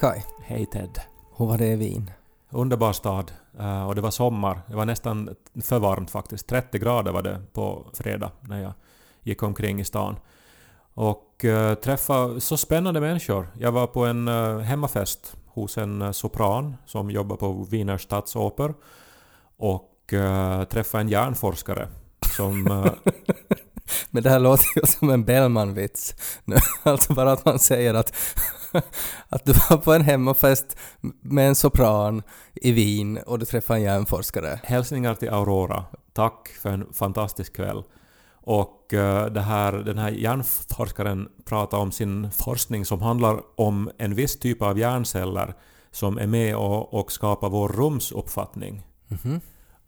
Kai. Hej Ted. Hur var det i Wien? Underbar stad. Uh, och det var sommar. Det var nästan för varmt faktiskt. 30 grader var det på fredag när jag gick omkring i stan. Och uh, träffade så spännande människor. Jag var på en uh, hemmafest hos en sopran som jobbar på Wiener Stadsoper. Och träffade en hjärnforskare som... Men det här låter ju som en Bellman-vits. alltså bara att man säger att, att du var på en hemmafest med en sopran i Wien och du träffade en hjärnforskare. Hälsningar till Aurora. Tack för en fantastisk kväll. Och uh, det här, den här hjärnforskaren pratar om sin forskning som handlar om en viss typ av hjärnceller som är med och, och skapar vår rumsuppfattning. Mm -hmm.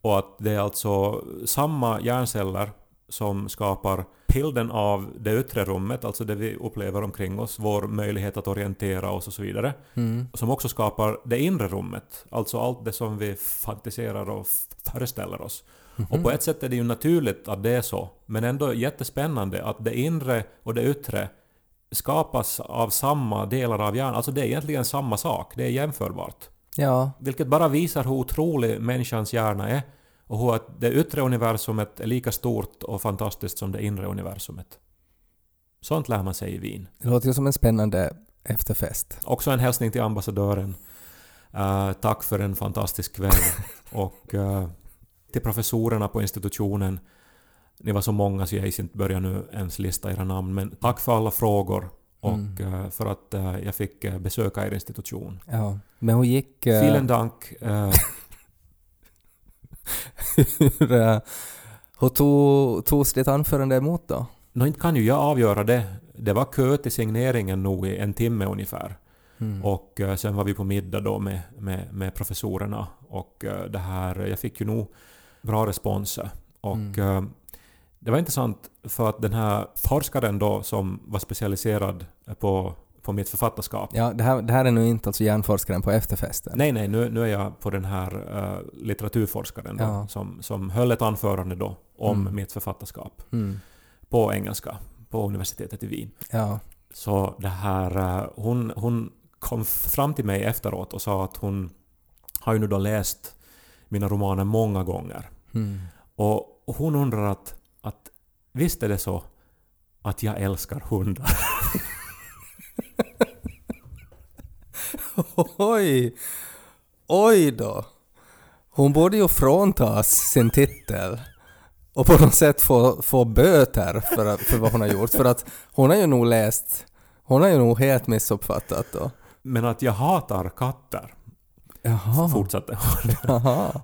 Och att det är alltså samma hjärnceller som skapar bilden av det yttre rummet, alltså det vi upplever omkring oss, vår möjlighet att orientera oss och så vidare. Mm. Som också skapar det inre rummet, alltså allt det som vi fantiserar och föreställer oss. Mm -hmm. Och på ett sätt är det ju naturligt att det är så, men ändå jättespännande att det inre och det yttre skapas av samma delar av hjärnan. Alltså det är egentligen samma sak, det är jämförbart. Ja. Vilket bara visar hur otrolig människans hjärna är och hur att det yttre universumet är lika stort och fantastiskt som det inre universumet. Sånt lär man sig i Wien. Det låter ju som en spännande efterfest. Också en hälsning till ambassadören. Uh, tack för en fantastisk kväll. och uh, till professorerna på institutionen. Ni var så många så jag inte börja nu ens lista era namn. Men tack för alla frågor och mm. uh, för att jag fick besöka er institution. Ja, men hur gick... Vielen Dank. hur, uh, hur tog, togs ditt anförande emot då? Nå, inte kan ju jag avgöra det. Det var kö till signeringen nog i en timme ungefär. Mm. Och uh, sen var vi på middag då med, med, med professorerna. Och uh, det här, jag fick ju nog bra respons. Och mm. det var intressant för att den här forskaren då som var specialiserad på på mitt författarskap. Ja, det här, det här är nu inte alltså hjärnforskaren på efterfesten? Nej, nej, nu, nu är jag på den här uh, litteraturforskaren då, ja. som, som höll ett anförande då om mm. mitt författarskap mm. på engelska på universitetet i Wien. Ja. Så det här, uh, hon, hon kom fram till mig efteråt och sa att hon har ju nu då läst mina romaner många gånger. Mm. Och hon undrar att, att visst är det så att jag älskar hundar? Oj! Oj då! Hon borde ju fråntas sin titel och på något sätt få, få böter för, för vad hon har gjort. För att hon har ju nog läst... Hon har ju nog helt missuppfattat då. Men att jag hatar katter. Jaha. Fortsatte hon.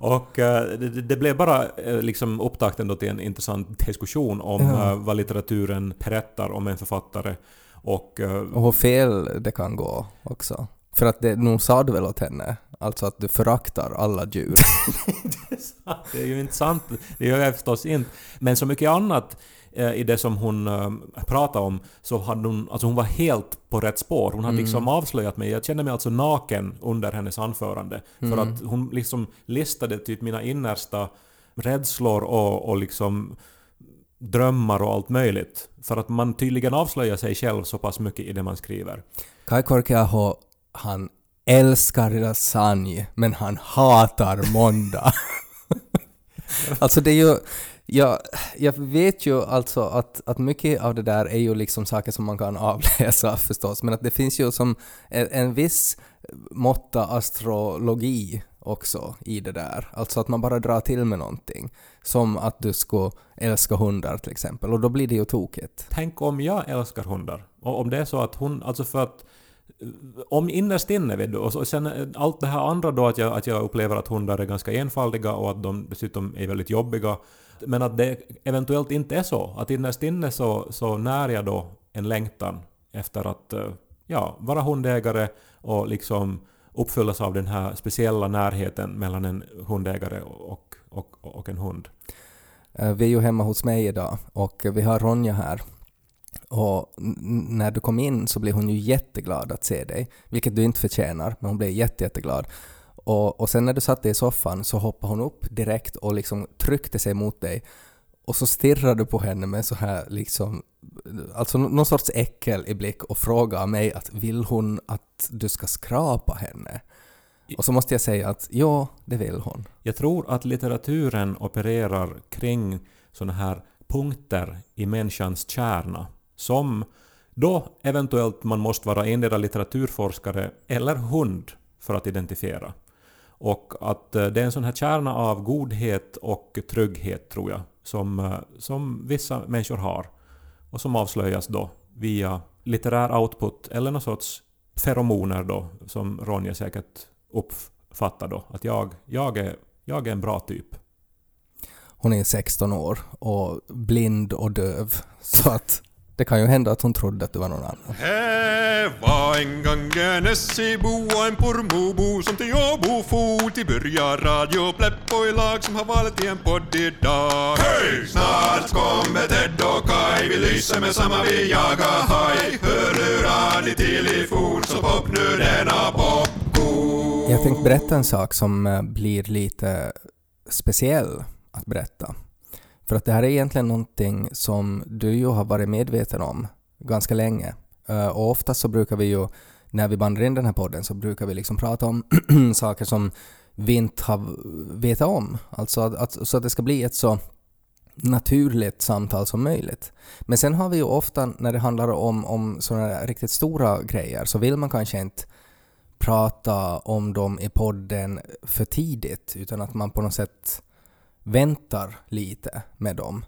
och uh, det, det, blev bara uh, liksom upptakten då till en intressant diskussion om ja. uh, vad litteraturen berättar om en författare. Och, och hur fel det kan gå också. För att det, nog sa du väl åt henne, alltså att du föraktar alla djur? det är ju inte sant, det gör jag förstås inte. Men så mycket annat eh, i det som hon äh, pratade om så hade hon, alltså hon var helt på rätt spår. Hon hade mm. liksom avslöjat mig. Jag kände mig alltså naken under hennes anförande. Mm. För att hon liksom listade typ mina innersta rädslor och, och liksom drömmar och allt möjligt. För att man tydligen avslöjar sig själv så pass mycket i det man skriver. Kai Korkeaho han älskar lasagne, men han hatar måndag. alltså det är ju... Jag, jag vet ju alltså att, att mycket av det där är ju liksom saker som man kan avläsa förstås, men att det finns ju som en, en viss måtta astrologi också i det där. Alltså att man bara drar till med någonting. Som att du ska älska hundar till exempel, och då blir det ju tokigt. Tänk om jag älskar hundar. Och om det är så att hon, alltså för att om innerst inne vet du, och sen eh, allt det här andra då att jag, att jag upplever att hundar är ganska enfaldiga och att de dessutom är väldigt jobbiga. Men att det eventuellt inte är så. Att innerst inne så, så när jag då en längtan efter att eh, ja, vara hundägare och liksom uppfyllas av den här speciella närheten mellan en hundägare och, och, och en hund. Eh, vi är ju hemma hos mig idag och vi har Ronja här och när du kom in så blev hon ju jätteglad att se dig, vilket du inte förtjänar, men hon blev jätte, jätteglad. Och, och sen när du satt dig i soffan så hoppade hon upp direkt och liksom tryckte sig mot dig och så stirrar du på henne med så här liksom, alltså någon sorts äckel i blick och frågar mig att vill hon att du ska skrapa henne? Och så måste jag säga att ja, det vill hon. Jag tror att litteraturen opererar kring sådana här punkter i människans kärna som då eventuellt man måste vara endera litteraturforskare eller hund för att identifiera. Och att eh, det är en sån här kärna av godhet och trygghet, tror jag, som, eh, som vissa människor har. Och som avslöjas då via litterär output eller någon sorts feromoner då, som Ronja säkert uppfattar då. Att jag, jag, är, jag är en bra typ. Hon är 16 år och blind och döv. Så att det kan ju hända att hon trodde att det var någon annan. Här var en gång en Essebo och en Pormobo som till Åbo for till börja radio Pleppo i lag som har valt i en podd idag. Hej! Snart kommer Ted och Kai, vi lyser med samma vi jagar haj. Hörlurar ni till i fot så pop nu denna popcorn. Jag tänkte berätta en sak som eh, blir lite speciell att berätta. För att det här är egentligen någonting som du ju har varit medveten om ganska länge. Eh, och ofta så brukar vi ju, när vi bandar in den här podden, så brukar vi liksom prata om saker som vi inte har vetat om. Alltså att, att, så att det ska bli ett så naturligt samtal som möjligt. Men sen har vi ju ofta när det handlar om, om sådana riktigt stora grejer så vill man kanske inte prata om dem i podden för tidigt utan att man på något sätt väntar lite med dem.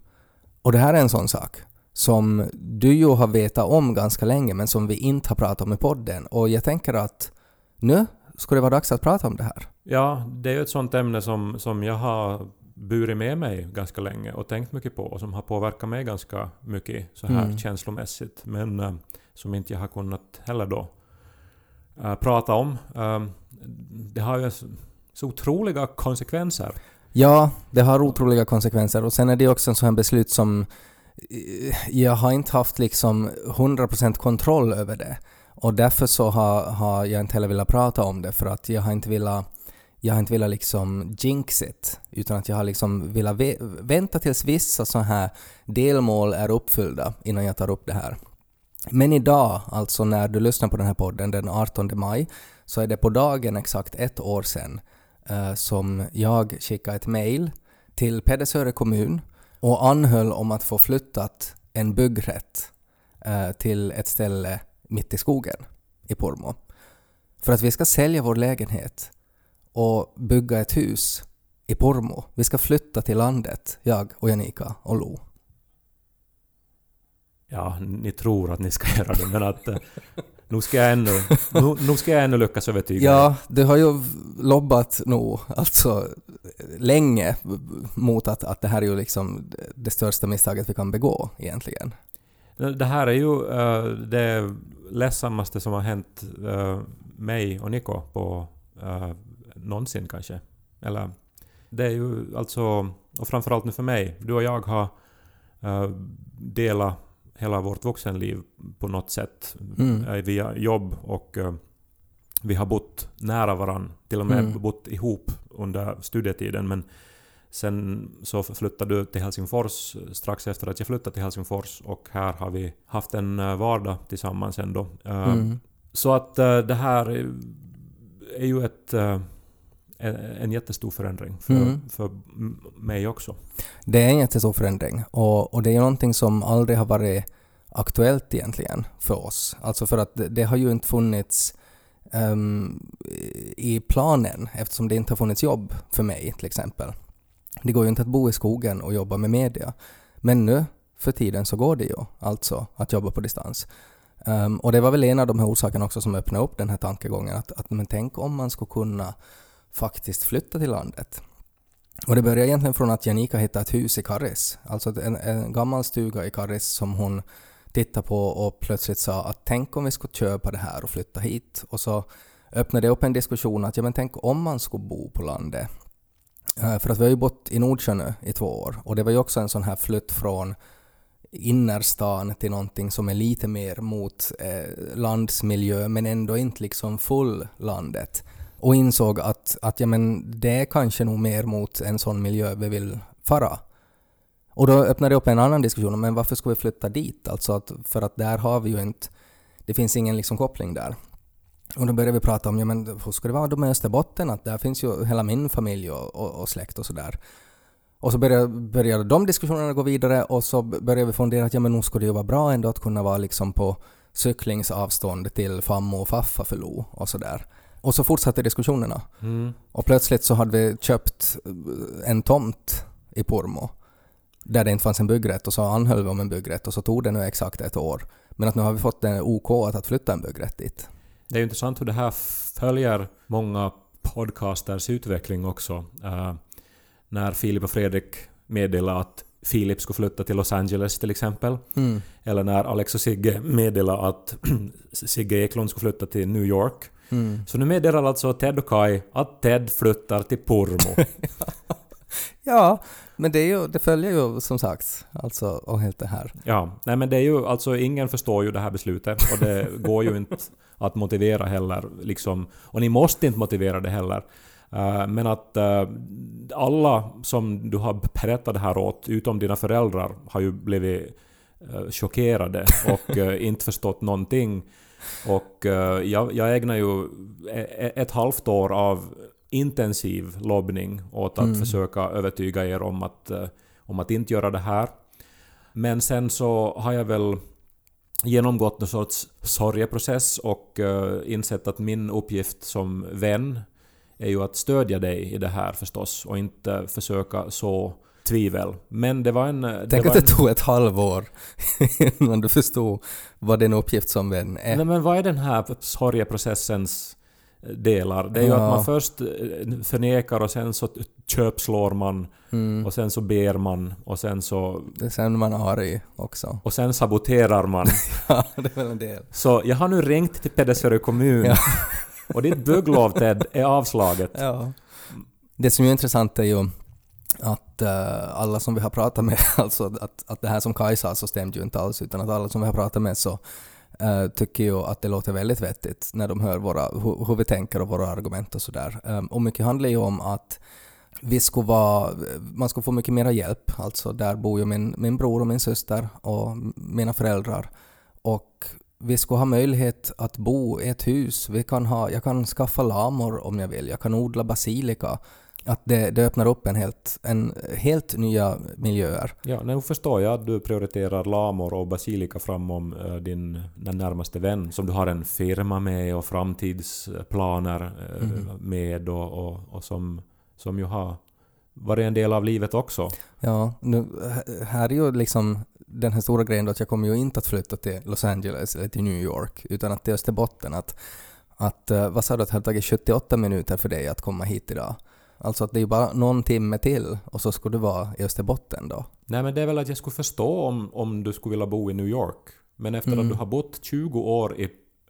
Och det här är en sån sak som du ju har vetat om ganska länge men som vi inte har pratat om i podden och jag tänker att nu skulle det vara dags att prata om det här. Ja, det är ju ett sånt ämne som, som jag har burit med mig ganska länge och tänkt mycket på och som har påverkat mig ganska mycket så här Mm. känslomässigt men eh, som inte jag har kunnat heller då eh, prata om. Eh, det har ju så, så otroliga konsekvenser. Ja, det har otroliga konsekvenser och sen är det också en sån här beslut som eh, jag har inte haft liksom 100% kontroll över det och därför så har, har jag inte heller velat prata om det för att jag har inte velat jag har inte velat liksom jinx it, utan att jag har liksom velat vänta tills vissa sådana här delmål är uppfyllda innan jag tar upp det här. Men idag, alltså när du lyssnar på den här podden den 18 maj, så är det på dagen exakt ett år sedan Eh, som jag skickade ett mejl till Pedersöre kommun och anhöll om att få flyttat en byggrätt eh, till ett ställe mitt i skogen i Pormo. För att vi ska sälja vår lägenhet och bygga ett hus i Pormo. Vi ska flytta till landet, jag och Janika och Lo. Ja, ni tror att ni ska göra det men att eh, nu ska jag ännu, nu, nu ska jag ännu lyckas övertyga er. Ja, du har ju lobbat nog alltså länge mot att, att det här är ju liksom det största misstaget vi kan begå egentligen. Det här är ju eh, det ledsammaste som har hänt eh, mig och Niko på uh, någonsin kanske. Eller det är ju alltså, och framförallt nu för mig, du och jag har uh, delat hela vårt vuxenliv på något sätt Mm. eh, via jobb och eh, vi har bott nära varann, till och med Mm. bott ihop under studietiden men sen så flyttade du till Helsingfors strax efter att jag flyttade till Helsingfors och här har vi haft en eh, vardag tillsammans ändå. Eh, Mm. Så att eh, det här är- ju ett, eh, en, jättestor förändring för, Mm. för mig också. Det är en jättestor förändring och, och det är ju någonting som aldrig har varit aktuellt egentligen för oss. Alltså för att det, det har ju inte funnits ehm, i planen eftersom det inte har funnits jobb för mig till exempel. Det går ju inte att bo i skogen och jobba med media. Men nu för tiden så går det ju alltså att jobba på distans. Ehm, och det var väl en av de här orsakerna också som öppnade upp den här tankegången att, att men tänk om man skulle kunna faktiskt flytta till landet. Och det började egentligen från att Janika hittade ett hus i Karis, alltså en, en gammal stuga i Karis som hon tittade på och plötsligt sa att tänk om vi skulle köpa det här och flytta hit. Och så öppnade det upp en diskussion att ja men tänk om man skulle bo på landet. Eh, för att vi har ju bott i Nordsjön nu i två år och det var ju också en sån här flytt från innerstan till någonting som är lite mer mot eh, landsmiljö men ändå inte liksom full landet. Och insåg att, att ja, men det är kanske nog mer mot en sån miljö vi vill fara. Och då öppnade det upp en annan diskussion, men varför ska vi flytta dit? Alltså att, för att där har vi ju inte, det finns ingen liksom koppling där. Och då började vi prata om, ja men hur ska det vara då med Österbotten? Att där finns ju hela min familj och, och, och släkt och sådär. Och så började, började de diskussionerna gå vidare och så började vi fundera att ja men nog skulle det ju vara bra ändå att kunna vara liksom på cyklingsavstånd till fammo och faffa för Lo och sådär. Och så fortsatte diskussionerna. Mm. Och plötsligt så hade vi köpt en tomt i Pormo där det inte fanns en byggrätt och så anhöll vi om en byggrätt och så tog det nu exakt ett år. Men att nu har vi fått en OK att flytta en byggrätt dit. Det är ju intressant hur det här följer många podcasters utveckling också. Uh, när Filip och Fredrik meddelade att Filip skulle flytta till Los Angeles till exempel. Mm. Eller när Alex och Sigge meddelade att Sigge Eklund skulle flytta till New York. Mm. Så nu meddelar alltså Ted och Kai att Ted flyttar till Pormo. Ja, men det, är ju, det följer ju som sagt alltså och helt det här. ja, nej men det är ju alltså ingen förstår ju det här beslutet och det går ju inte att motivera heller liksom. Och ni måste inte motivera det heller. Eh, men att eh, alla som du har berättat det här åt, utom dina föräldrar, har ju blivit uh, chockerade och inte förstått någonting. Och jag, jag ägnar ju e, e, ett halvt år av intensiv lobbning åt att Mm. försöka övertyga er om att, om att inte göra det här. Men sen så har jag väl genomgått någon sorts sorgeprocess och insett att min uppgift som vän är ju att stödja dig i det här förstås och inte försöka så tvivel. Men det var en... Tänk var att det en, tog ett halvår innan du förstod vad din uppgift som vän är. Nej men vad är den här sorgeprocessens delar? Det är ju Ja. att man först eh, förnekar och sen så köpslår man Mm. och sen så ber man och sen så... Sen är man arg också. Och sen saboterar man. Ja, det är väl en del. Så jag har nu ringt till Pedersöre kommun Ja. och ditt bygglov Ted är avslaget. Ja. Det som är intressant är ju att uh, alla som vi har pratat med, alltså att, att det här som Kaj sa så alltså stämde ju inte alls, utan att alla som vi har pratat med så uh, tycker ju att det låter väldigt vettigt när de hör våra, hur, hur vi tänker och våra argument och sådär. Um, och mycket handlar ju om att vi skulle vara, man skulle få mycket mera hjälp, alltså där bor ju min, min bror och min syster och mina föräldrar. Och vi skulle ha möjlighet att bo i ett hus. Vi kan ha, jag kan skaffa lamor om jag vill. Jag kan odla basilika. Att det, det öppnar upp en helt, en helt nya miljöer. Ja, nu förstår jag att du prioriterar lamor och basilika framom eh, din närmaste vän som du har en firma med och framtidsplaner Mhm. med och, och, och som, som ju har varit en del av livet också. Ja, nu, här är ju liksom den här stora grejen då att jag kommer ju inte att flytta till Los Angeles eller till New York utan att till Österbotten. Att, att, eh, vad sa du att det hade tagit 78 minuter för dig att komma hit idag? Alltså att det är bara någon timme till och så skulle du vara i Österbotten då. Nej men det är väl att jag skulle förstå om, om du skulle vilja bo i New York. Men efter Mm. att du har bott 20 år i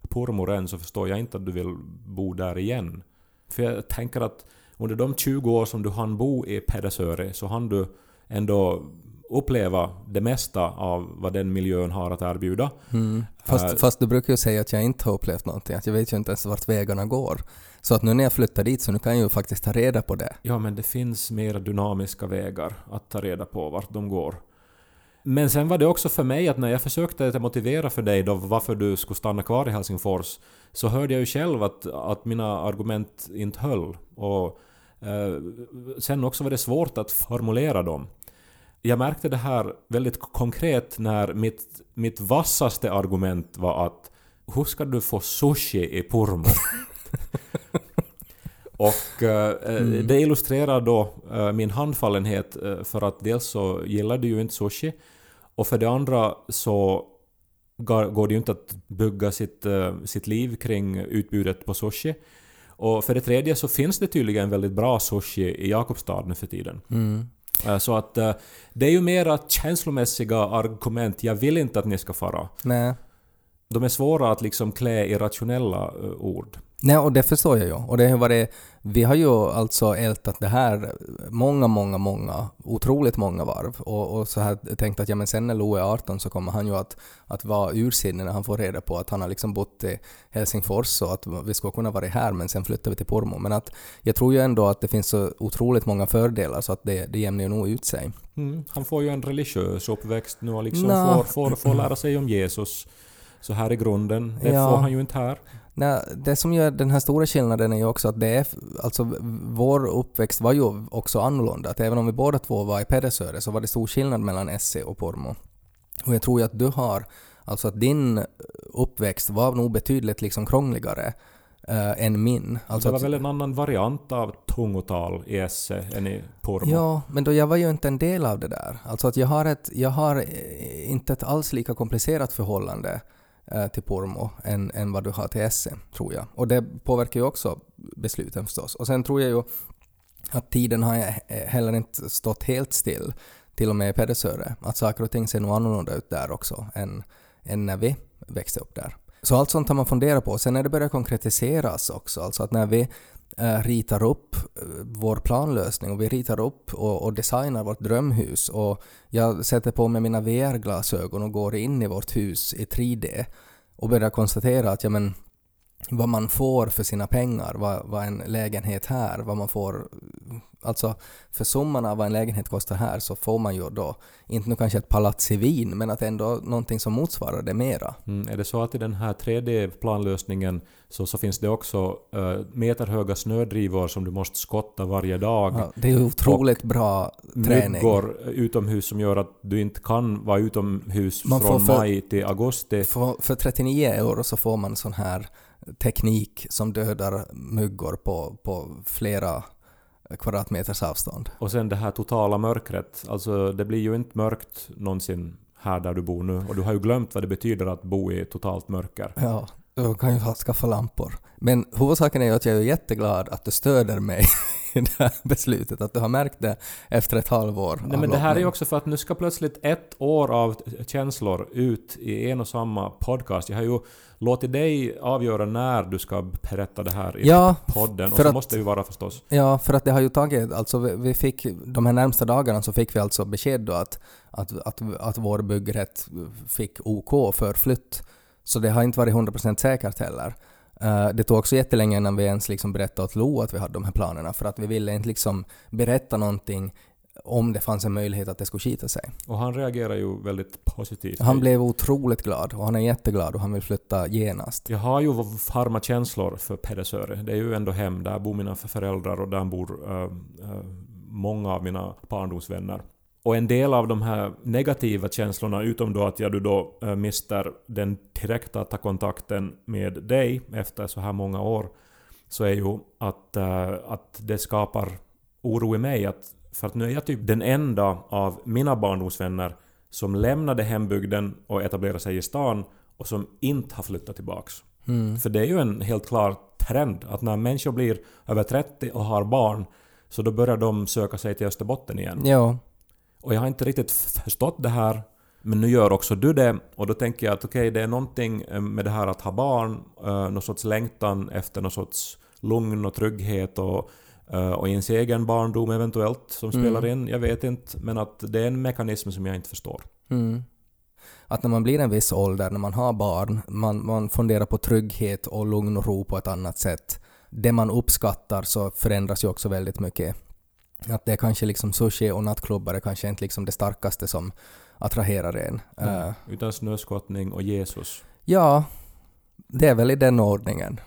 Pormoren så förstår jag inte att du vill bo där igen. För jag tänker att under de 20 år som du hann bo i Pedersöre så hann du ändå uppleva det mesta av vad den miljön har att erbjuda. Mm. Fast, Eh. fast du brukar ju säga att jag inte har upplevt någonting, att jag vet ju inte ens vart vägarna går. Så att nu när jag flyttar dit så nu kan jag ju faktiskt ta reda på det. Ja, men det finns mer dynamiska vägar att ta reda på vart de går. Men sen var det också för mig att när jag försökte motivera för dig då varför du skulle stanna kvar i Helsingfors så hörde jag ju själv att, att mina argument inte höll. Och eh, sen också var det svårt att formulera dem. Jag märkte det här väldigt konkret när mitt, mitt vassaste argument var att hur ska du få sushi i Pormo? Och eh, Mm. det illustrerar då eh, min handfallenhet eh, för att dels så gillar du ju inte sushi och för det andra så går går det ju inte att bygga sitt, eh, sitt liv kring utbudet på sushi. Och för det tredje så finns det tydligen väldigt bra sushi i Jakobstad nu för tiden. Mm. Eh, Så att eh, det är ju mera känslomässiga argument. Jag vill inte att ni ska fara. Nej. De är svåra att liksom klä i rationella eh, ord. Nej, och det förstår jag ju. Och det har varit, vi har ju alltså ältat det här många, många, många, otroligt många varv. Och, och så här tänkt att ja, men sen när Lo är 18 så kommer han ju att, att vara ursinnig när han får reda på att han har liksom bott i Helsingfors och att vi skulle kunna vara här men sen flyttar vi till Pormo. Men att jag tror ju ändå att det finns så otroligt många fördelar så att det, det jämnar ju nog ut sig. Mm. Han får ju en religiös uppväxt nu och liksom Nå. får, får, får lära sig om Jesus så här i grunden. Det Ja. får han ju inte här. Nej, det som gör den här stora skillnaden är ju också att det är, alltså vår uppväxt var ju också annorlunda. Att även om vi båda två var i Pedersöre så var det stor skillnad mellan SE och Pormo. Och jag tror ju att du har, alltså att din uppväxt var nog betydligt liksom krångligare eh, än min. Alltså det var att, väl en annan variant av tungotal i esse än i Pormo. Ja, men då jag var ju inte en del av det där. Alltså att jag har, ett, jag har eh, inte ett alls lika komplicerat förhållande Eh, till Pormo än, än vad du har till SM, tror jag. Och det påverkar ju också besluten förstås. Och sen tror jag ju att tiden har heller inte stått helt still, till och med i Pedersöre. Att saker och ting ser nog annorlunda ut där också än, än när vi växte upp där. Så allt sånt har man funderat på. Sen när det börjar konkretiseras också, alltså att när vi Eh, ritar upp eh, vår planlösning och vi ritar upp och, och designar vårt drömhus. Och jag sätter på mig mina VR-glasögon och går in i vårt hus i 3D och börjar konstatera att ja, men, vad man får för sina pengar, vad, vad en lägenhet här, vad man får, alltså för summan av vad en lägenhet kostar här så får man ju då, inte nu kanske ett palats i Wien, men att ändå någonting som motsvarar det mera. Mm, är det så att i den här 3D-planlösningen så, så finns det också uh, meterhöga snödrivor som du måste skotta varje dag? Ja, det är otroligt bra träning. Myggor utomhus som gör att du inte kan vara utomhus Man från för- maj till augusti. För, för 39 euro så får man sån här teknik som dödar myggor på, på flera kvadratmeters avstånd. Och sen det här totala mörkret. Alltså det blir ju inte mörkt någonsin här där du bor nu. Och du har ju glömt vad det betyder att bo i totalt mörker. Ja, du kan ju skaffa lampor. Men huvudsaken är ju att jag är jätteglad att du stöder mig i det här beslutet, att du har märkt det efter ett halvår. Nej, men det här är ju också för att nu ska plötsligt ett år av känslor ut i en och samma podcast. Jag har ju låtit dig avgöra när du ska berätta det här i Ja, podden. Och så att- måste ju vara förstås. Ja, för att det har ju tagit, alltså vi vi fick, de här närmsta dagarna så fick vi alltså besked då att, att, att, att vår byggrätt fick OK för flytt. Så det har inte varit 100% säkert heller. Eh, det tog också jättelänge innan vi ens liksom berättade åt Lo att vi hade de här planerna, för att vi ville inte liksom berätta någonting om det fanns en möjlighet att det skulle skita sig. Och han reagerar ju väldigt positivt. Han blev otroligt glad och han är jätteglad och han vill flytta genast. Jag har ju varma känslor för Pedersöre. Det är ju ändå hem. Där bor mina föräldrar och där bor äh, äh, många av mina barndomsvänner. Och en del av de här negativa känslorna, utom då att jag då äh, mister den direkta ta kontakten med dig efter så här många år, så är ju att, äh, att det skapar oro i mig. Att, för att nu är jag typ den enda av mina barndomsvänner som lämnade hembygden och etablerade sig i stan och som inte har flyttat tillbaks. Mm. För det är ju en helt klar trend att när människor blir över 30 och har barn så då börjar de söka sig till Österbotten igen. Ja, Och jag har inte riktigt förstått det här men nu gör också du det och då tänker jag att okej, det är någonting eh, med det här att ha barn, eh, någon sorts längtan efter någon sorts lugn och trygghet och, eh, och ens egen barndom eventuellt som Mm. spelar in. Jag vet inte, men att det är en mekanism som jag inte förstår. Mm. Att när man blir en viss ålder, när man har barn, man, man funderar på trygghet och lugn och ro på ett annat sätt. Det man uppskattar så förändras ju också väldigt mycket. Att det är kanske liksom sushi och nattklubbar är kanske inte liksom det starkaste som attraherar en. Eh, Utan snöskottning och Jesus. ja, det är väl i den ordningen.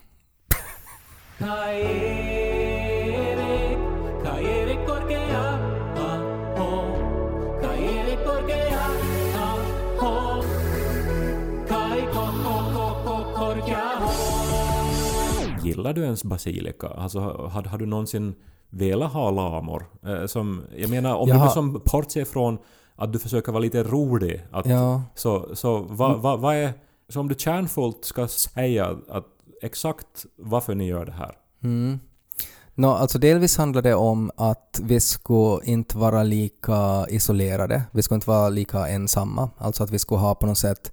Gillar du ens basilika? Alltså, har, har du någonsin velat ha lamor? Eh, som, jag menar, om Jag du som bortser från att du försöker vara lite rolig, att, Ja, så, så vad va, vad är... Så om du kärnfullt ska säga att exakt varför ni gör det här. Mm. Nå, alltså delvis handlar det om att vi skulle inte vara lika isolerade, vi skulle inte vara lika ensamma. Alltså att vi skulle ha på något sätt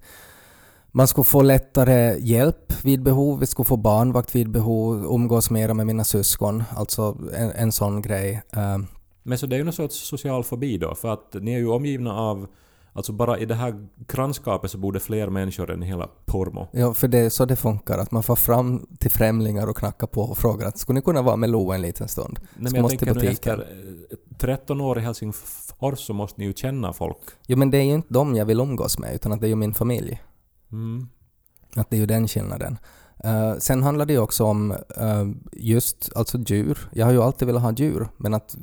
man skulle få lättare hjälp vid behov, vi skulle få barnvakt vid behov, umgås mera med mina syskon, alltså en, en sån grej. Eh, Men så det är ju någon sorts social fobi då, för att ni är ju omgivna av... Alltså bara i det här grannskapet så bor det fler människor än i hela Pormo. Ja, för det är så det funkar, att man får fram till främlingar och knackar på och frågar att skulle ni kunna vara med Lo en liten stund? Nej, men Så jag måste tänker nu efter eh, 13 år i Helsingfors så måste ni ju känna folk. Jo, men det är ju inte dem jag vill umgås med, utan att det är ju min familj. Mm. Att det är ju den skillnaden. Uh, sen handlar det ju också om uh, just alltså djur. Jag har ju alltid velat ha djur, men att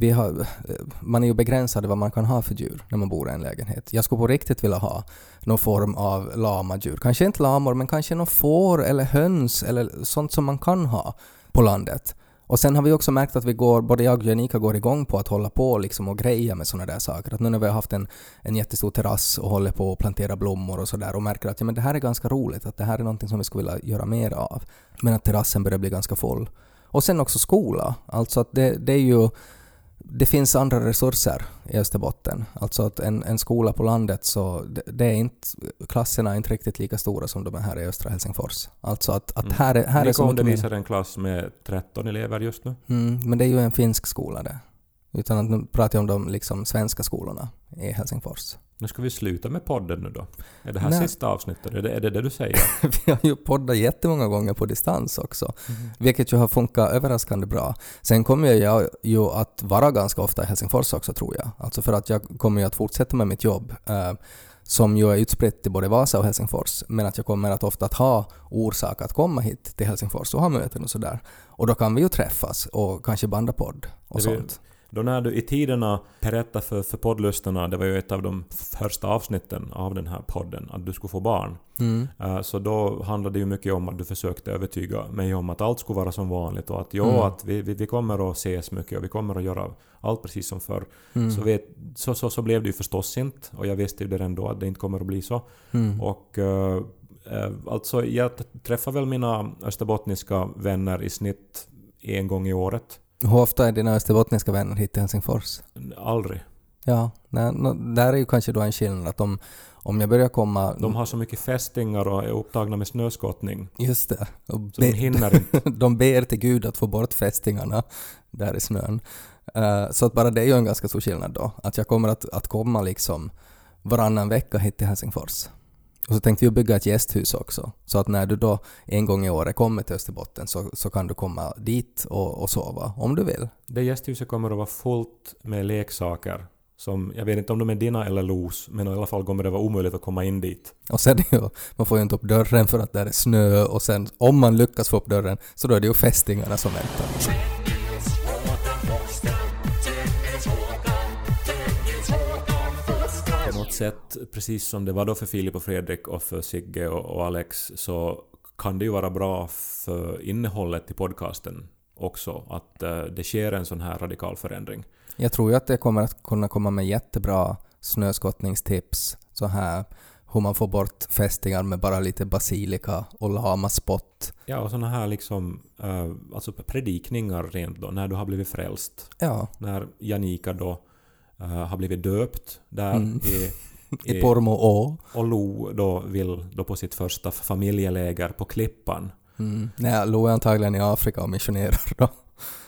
vi har, eh, man är ju begränsad vad man kan ha för djur när man bor i en lägenhet. Jag skulle på riktigt vilja ha någon form av lamadjur. Kanske inte lamor, men kanske någon får eller höns eller sånt som man kan ha på landet. Och sen har vi också märkt att vi går, både jag och Janika går igång på att hålla på liksom och greja med sådana där saker. Att nu när vi har haft en, en jättestor terrass och håller på att plantera blommor och sådär och märker att ja, men det här är ganska roligt, att det här är någonting som vi skulle vilja göra mer av. Men att terrassen börjar bli ganska full. Och sen också skola. Alltså att det, det är ju det finns andra resurser i Österbotten. Alltså att en, en skola på landet så det, det är inte, klasserna är inte riktigt lika stora som de är här i östra Helsingfors. Alltså att, att Mm. här är, här är så Niko mycket mer- undervisar en klass med 13 elever just nu. Mm, men det är ju en finsk skola det. Utan att nu pratar jag om de liksom svenska skolorna i Helsingfors. Nu ska vi sluta med podden nu då. Är det här Nej. sista avsnittet? Är det, är det det du säger? Vi har ju poddat jättemånga gånger på distans också, vilket ju har funkat överraskande bra. Sen kommer jag ju att vara ganska ofta i Helsingfors också tror jag. Alltså för att jag kommer ju att fortsätta med mitt jobb eh, som ju är utspritt i både Vasa och Helsingfors, men att jag kommer att ofta att ha orsak att komma hit till Helsingfors och ha möten och sådär. Och då kan vi ju träffas och kanske banda podd och Det blir- sånt. Då när du i tiderna berättade för, för poddlyssnarna, det var ju ett av de första avsnitten av den här podden, att du skulle få barn. Mm. Eh, Så då handlade det ju mycket om att du försökte övertyga mig om att allt skulle vara som vanligt och att jo, Mm. att vi, vi, vi kommer att ses mycket och vi kommer att göra allt precis som förr. Mm. Så, vet, så, så, så blev det ju förstås inte och jag visste ju det ändå att det inte kommer att bli så. Mm. Och eh, alltså jag träffar väl mina österbottniska vänner i snitt en gång i året. Hur ofta är dina österbottniska vänner hit till Helsingfors? Aldrig. Ja, nej, nå- där är ju kanske då en skillnad att om, om jag börjar komma... De har så mycket fästingar och är upptagna med snöskottning. Just det. Och Så de hinner inte. de ber till Gud att få bort fästingarna där i snön. Eh, så att bara det är ju en ganska stor skillnad då. Att jag kommer att, att komma liksom varannan vecka hit till Helsingfors. Och så tänkte vi bygga ett gästhus också. Så att när du då en gång i året kommer till Österbotten så, så kan du komma dit och, och sova om du vill. Det gästhuset kommer att vara fullt med leksaker. Som, jag vet inte om de är dina eller Los, men i alla fall kommer det vara omöjligt att komma in dit. Och sen ju, man får ju inte upp dörren för att där är snö och sen om man lyckas få upp dörren så då är det ju fästingarna som väntar. Sätt, precis som det var då för Filip och Fredrik och för Sigge och, och Alex, så kan det ju vara bra för innehållet i podcasten också, att eh, det sker en sån här radikal förändring. Jag tror ju att det kommer att kunna komma med jättebra snöskottningstips så här hur man får bort fästingar med bara lite basilika och lamaspott. Ja, och såna här liksom, eh, alltså predikningar rent då, när du har blivit frälst. Ja, När Janika då har blivit döpt där Mm. i, i Pormo å. och Lo då vill då på sitt första familjeläger på Klippan Mm. Nej, Lo är antagligen i Afrika och missionerar då.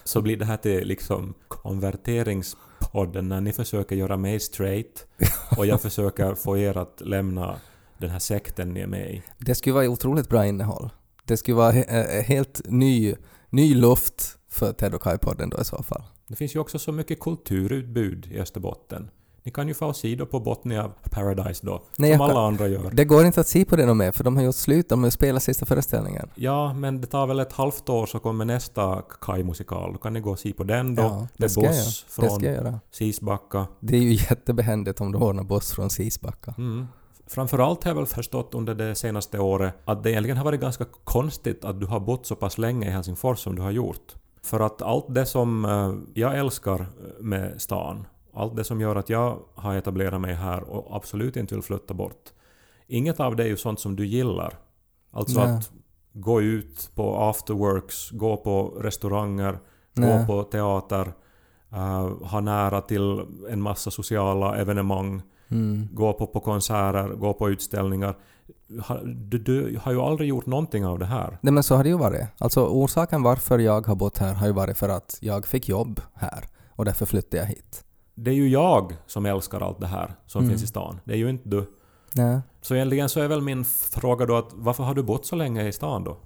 så blir det här till liksom konverteringspodden när ni försöker göra mig straight och jag försöker få er att lämna den här sekten ni är med i. Det skulle vara otroligt bra innehåll. Det skulle vara he- eh, helt ny, ny luft för Ted och Kai-podden då i så fall. Det finns ju också så mycket kulturutbud i Österbotten. Ni kan ju få se då på Botnia Paradise då, Nej, som jag kan- alla andra gör. Det går inte att se på det mer för de har gjort slut, de har ju spelat sista föreställningen. Ja, men det tar väl ett halvt år så kommer nästa Kai-musikal. Då kan ni gå och se på den då. Ja, det det ska jag Boss Det från ska jag göra. Sisbacka. Det är ju jättebehändigt om du ordnar buss från Sisbacka. Mm. Framförallt har jag väl förstått under det senaste året att det egentligen har varit ganska konstigt att du har bott så pass länge i Helsingfors som du har gjort. För att allt det som eh, jag älskar med stan, allt det som gör att jag har etablerat mig här och absolut inte vill flytta bort, inget av det är ju sånt som du gillar. Alltså Nej. att gå ut på afterworks, gå på restauranger, Nej. gå på teater, eh, ha nära till en massa sociala evenemang, Mm. gå på, på konserter, gå på utställningar. du, du har ju aldrig gjort någonting av det här. Nej men så har det ju varit. Alltså orsaken varför jag har bott här har ju varit för att jag fick jobb här och därför flyttade jag hit. Det är ju jag som älskar allt det här som Mm. finns i stan. Det är ju inte du. Nej. Så egentligen så är väl min fråga då att varför har du bott så länge i stan då?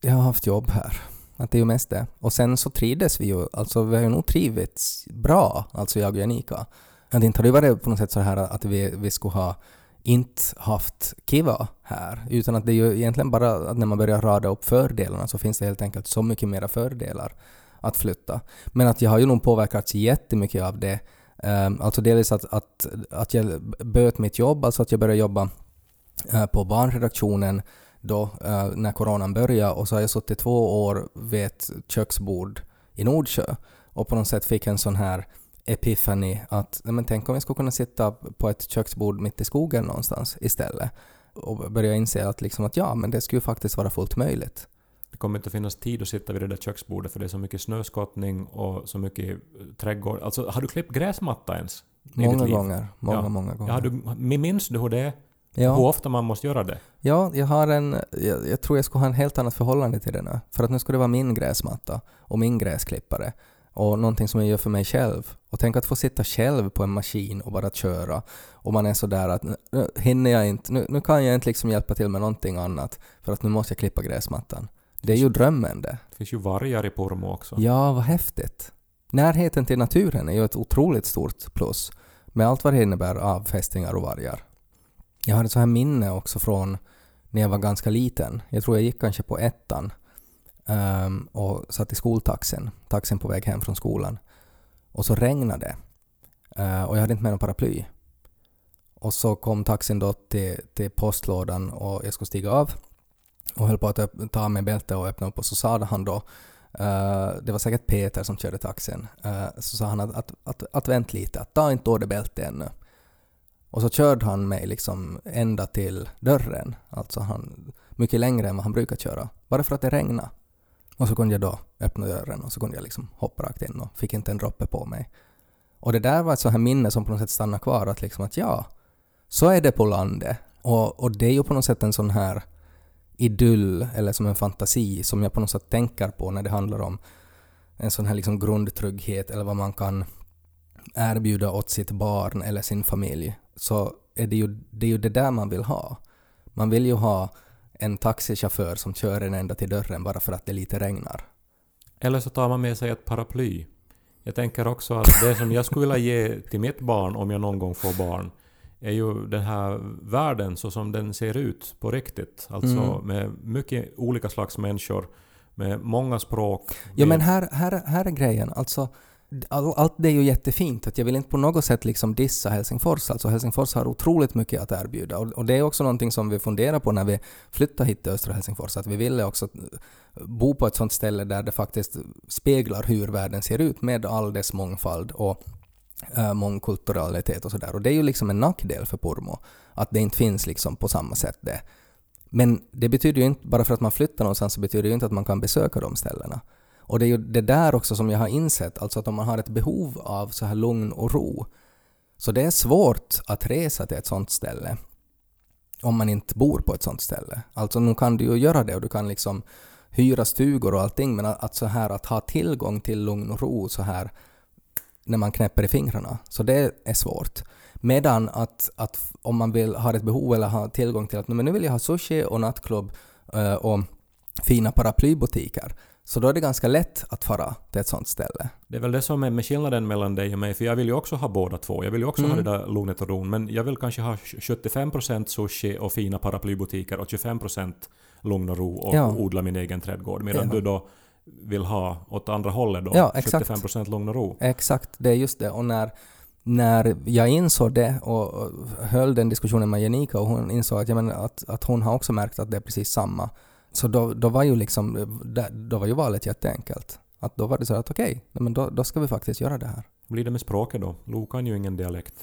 Jag har haft jobb här. Att det är ju mest det. Och sen så trivdes vi ju, alltså vi har ju nog trivits bra, alltså jag och Janika. Att inte har det varit på något sätt så här att vi, vi skulle ha inte haft kiva här, utan att det är ju egentligen bara att när man börjar rada upp fördelarna så finns det helt enkelt så mycket mera fördelar att flytta. Men att jag har ju nog påverkats jättemycket av det. Um, alltså delvis att, att, att jag böt mitt jobb, alltså att jag började jobba eh, på barnredaktionen då eh, när coronan började och så har jag suttit två år vid ett köksbord i Nordsjö och på något sätt fick en sån här epiphany att men tänk om vi skulle kunna sitta på ett köksbord mitt i skogen någonstans istället och börja inse att, liksom att ja, men det skulle faktiskt vara fullt möjligt. Det kommer inte att finnas tid att sitta vid det där köksbordet för det är så mycket snöskottning och så mycket eh, trädgård. Alltså har du klippt gräsmatta ens? Många gånger. Många, Ja. många gånger. Ja, du, minns du hur det är? Hur ja. ofta man måste göra det? Ja, jag har en... Jag, jag tror jag skulle ha en helt annat förhållande till det nu. För att nu ska det vara min gräsmatta och min gräsklippare och någonting som jag gör för mig själv. Och tänk att få sitta själv på en maskin och bara köra. Och man är sådär att nu, nu hinner jag inte, nu, nu kan jag inte liksom hjälpa till med någonting annat för att nu måste jag klippa gräsmattan. Det är ju drömmen det. Det finns ju vargar i Pormo också. Ja, vad häftigt. Närheten till naturen är ju ett otroligt stort plus med allt vad det innebär av fästingar och vargar. Jag har ett så här minne också från när jag var ganska liten. Jag tror jag gick kanske på ettan um, och satt i skoltaxin, taxin på väg hem från skolan. Och så regnade det. Uh, och jag hade inte med någon paraply. Och så kom taxin då till, till postlådan och jag skulle stiga av och höll på att ta av mig bältet och öppna upp och så sa han då uh, det var säkert Peter som körde taxin. uh, så sa han att, att, att, att vänt lite, att ta inte av dig bältet ännu. Och så körde han mig liksom ända till dörren, alltså han, mycket längre än vad han brukar köra, bara för att det regnade. Och så kunde jag då öppna dörren och så kunde jag liksom hoppa rakt in och fick inte en droppe på mig. Och det där var ett sånt här minne som på något sätt stannade kvar, att liksom att ja, så är det på landet. Och, och det är ju på något sätt en sån här idyll eller som en fantasi som jag på något sätt tänker på när det handlar om en sån här liksom grundtrygghet eller vad man kan erbjuda åt sitt barn eller sin familj så är det ju det, är ju det där man vill ha. Man vill ju ha en taxichaufför som kör en ända till dörren bara för att det lite regnar. Eller så tar man med sig ett paraply. Jag tänker också att det som jag skulle vilja ge till mitt barn om jag någon gång får barn är ju den här världen så som den ser ut på riktigt. Alltså Mm. med mycket olika slags människor, med många språk. Ja med- men här, här, här är grejen, alltså all, allt det är ju jättefint, att jag vill inte på något sätt liksom dissa Helsingfors, alltså Helsingfors har otroligt mycket att erbjuda och, och det är också någonting som vi funderar på när vi flyttar hit till östra Helsingfors, att vi ville också eh, bo på ett sånt ställe där det faktiskt speglar hur världen ser ut med all dess mångfald och äh, mångkulturalitet och sådär. Och det är ju liksom en nackdel för Pormo, att det inte finns liksom på samma sätt det. Men det betyder ju inte, bara för att man flyttar någonstans så betyder det ju inte att man kan besöka de ställena. Och det är ju det där också som jag har insett, alltså att om man har ett behov av så här lugn och ro, så det är svårt att resa till ett sånt ställe om man inte bor på ett sånt ställe. Alltså nu kan du ju göra det och du kan liksom hyra stugor och allting, men att, så här att ha tillgång till lugn och ro så här när man knäpper i fingrarna, så det är svårt. Medan att, att om man vill ha ett behov eller ha tillgång till att men nu vill jag ha sushi och nattklubb eh, och fina paraplybutiker, så då är det ganska lätt att fara till ett sånt ställe. Det är väl det som är med skillnaden mellan dig och mig, för jag vill ju också ha båda två. Jag vill ju också Mm. ha det där lugnet och ron, men jag vill kanske ha 75% sushi och fina paraplybutiker och 25% lugn och ro och Ja. odla min egen trädgård. Medan Ja. du då vill ha åt andra hållet då, Ja, exakt. 75% lugn och ro. Exakt, det är just det. Och när, när jag insåg det och och höll den diskussionen med Janika och hon insåg att, jag menar, att, att hon har också märkt att det är precis samma. Så då, då var ju liksom, då var ju valet jätteenkelt. Att då var det så att okej, men då, då ska vi faktiskt göra det här. Blir det med språket då? Lo kan ju ingen dialekt.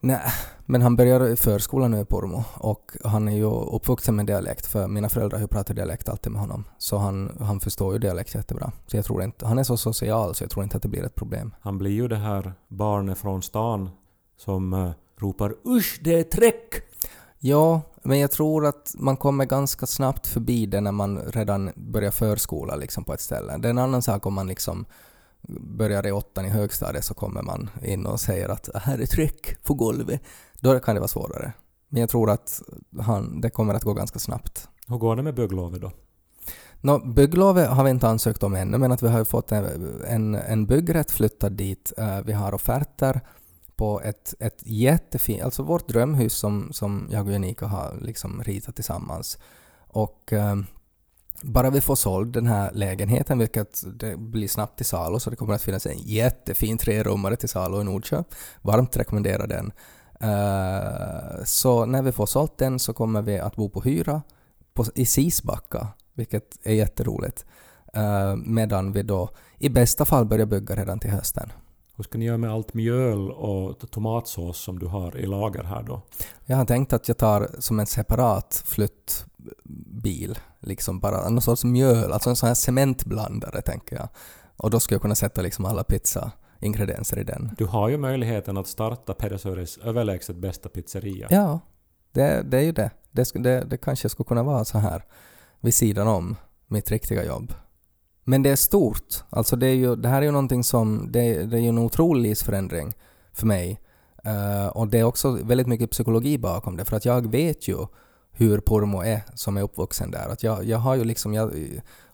Nej, men han börjar i förskolan nu i Pormo och han är ju uppvuxen med dialekt för mina föräldrar har pratat dialekt alltid med honom. Så han, han förstår ju dialekt jättebra. Så jag tror inte, han är så social så jag tror inte att det blir ett problem. Han blir ju det här barnet från stan som eh, ropar ”Usch, det är träck!” Ja, men jag tror att man kommer ganska snabbt förbi det när man redan börjar förskola liksom på ett ställe. Det är en annan sak om man liksom börjar i åttan i högstadiet så kommer man in och säger att här är tryck på golvet. Då kan det vara svårare. Men jag tror att han, det kommer att gå ganska snabbt. Hur går det med bygglovet då? Nå, bygglovet har vi inte ansökt om ännu, men att vi har fått en, en, en byggrätt flyttad dit. Eh, vi har offerter på ett, ett jättefint, alltså vårt drömhus som, som jag och Janika har liksom ritat tillsammans. Och eh, bara vi får såld den här lägenheten, vilket det blir snabbt till salu, så det kommer att finnas en jättefin trerummare till salu i Nordsjö. Varmt rekommenderar den. Eh, så när vi får sålt den så kommer vi att bo på hyra på, i Sisbacka, vilket är jätteroligt. Uh, medan vi då i bästa fall börjar bygga redan till hösten. Hur ska ni göra med allt mjöl och tomatsås som du har i lager här då? Jag har tänkt att jag tar som en separat flyttbil, liksom bara någon sorts mjöl, alltså en sån här cementblandare tänker jag. Och då skulle jag kunna sätta liksom alla pizzaingredienser i den. Du har ju möjligheten att starta Pedersöres överlägset bästa pizzeria. Ja, det, det är ju det. Det, det. det kanske skulle kunna vara så här vid sidan om mitt riktiga jobb. Men det är stort. Alltså det, är ju, det här är ju någonting som, det, det är ju en otrolig livsförändring för mig. Uh, och det är också väldigt mycket psykologi bakom det, för att jag vet ju hur Pormo är som är uppvuxen där. Att jag, jag har ju liksom, jag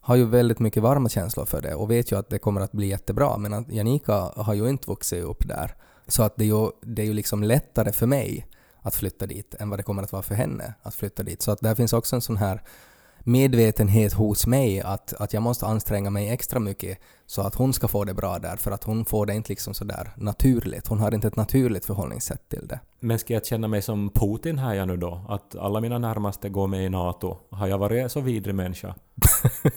har ju väldigt mycket varma känslor för det och vet ju att det kommer att bli jättebra, men att Janika har ju inte vuxit upp där. Så att det är ju, det är ju liksom lättare för mig att flytta dit än vad det kommer att vara för henne att flytta dit. Så att där finns också en sån här medvetenhet hos mig att, att jag måste anstränga mig extra mycket så att hon ska få det bra där, för att hon får det inte liksom sådär naturligt. Hon har inte ett naturligt förhållningssätt till det. Men ska jag känna mig som Putin här jag nu då? Att alla mina närmaste går med i NATO? Har jag varit så vidrig människa?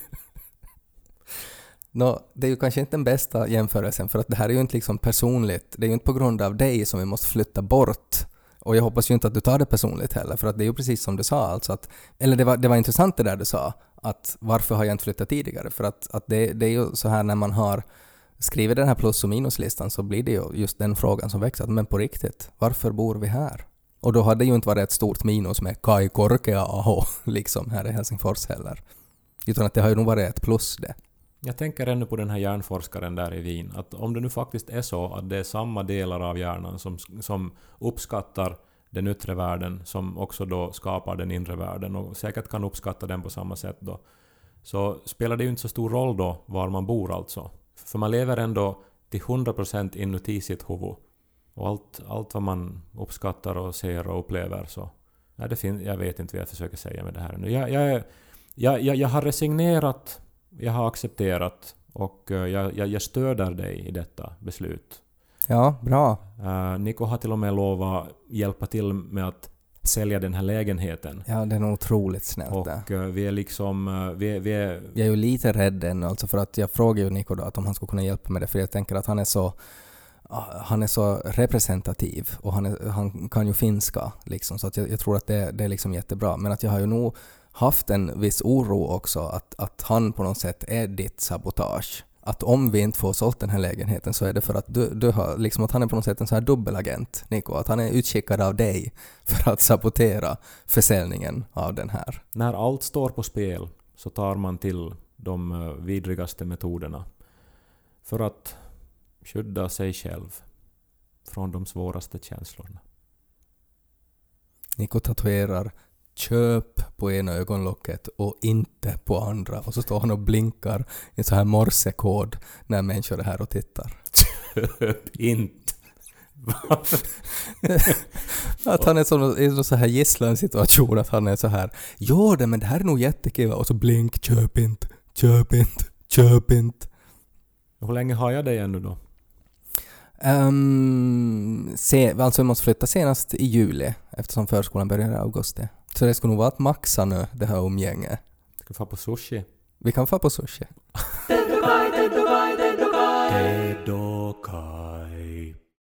Nå, det är ju kanske inte den bästa jämförelsen, för att det här är ju inte liksom personligt. Det är ju inte på grund av dig som vi måste flytta bort. Och jag hoppas ju inte att du tar det personligt heller, för att det är ju precis som du sa, alltså att, eller det var, det var intressant det där du sa, att varför har jag inte flyttat tidigare? För att, att det, det är ju så här när man har skrivit den här plus och minuslistan så blir det ju just den frågan som växer, att men på riktigt, varför bor vi här? Och då hade det ju inte varit ett stort minus med Kai Korkea Aho, liksom här i Helsingfors heller. Utan att det har ju nog varit ett plus det. Jag tänker ännu på den här hjärnforskaren där i Wien, att om det nu faktiskt är så att det är samma delar av hjärnan som, som uppskattar den yttre världen som också då skapar den inre världen och säkert kan uppskatta den på samma sätt då, så spelar det ju inte så stor roll då var man bor alltså. För man lever ändå till 100% inuti sitt huvud. Och allt, allt vad man uppskattar och ser och upplever så... Nej, det fin- jag vet inte vad jag försöker säga med det här nu. Jag, jag, jag, jag, jag har resignerat, jag har accepterat och eh, jag, jag, jag stöder dig i detta beslut. Ja, bra. Uh, Niko har till och med lovat hjälpa till med att sälja den här lägenheten. Ja, det är otroligt snällt. Och eh, vi är liksom... eh, vi, vi är, Jag är ju lite rädd ännu, alltså för att jag frågade ju Niko då att om han skulle kunna hjälpa med det, för jag tänker att han är så ah, han är så representativ och han, är, han kan ju finska liksom, så att jag, jag tror att det, det är liksom jättebra. Men att jag har ju nog haft en viss oro också att, att han på något sätt är ditt sabotage. Att om vi inte får sålt den här lägenheten så är det för att du, du har, liksom att han är på något sätt en sån här dubbelagent, Niko, att han är utskickad av dig för att sabotera försäljningen av den här. när allt står på spel så tar man till de eh, vidrigaste metoderna för att skydda sig själv från de svåraste känslorna. Niko tatuerar köp på ena ögonlocket och inte på andra och så står han och blinkar i så här morsekod när människor är här och tittar. Köp inte! Att han är som i en så här gisslansituation att han är så här ”Gör det men det här är nog jättekul” och så blink ”Köp inte, köp inte, köp inte”. Hur länge har jag dig ännu då? Um, se, alltså vi måste flytta senast i juli eftersom förskolan börjar i augusti. Så det skulle nog vara att maxa nu det här umgänget. Ska vi få på sushi? Vi kan få på sushi. Det då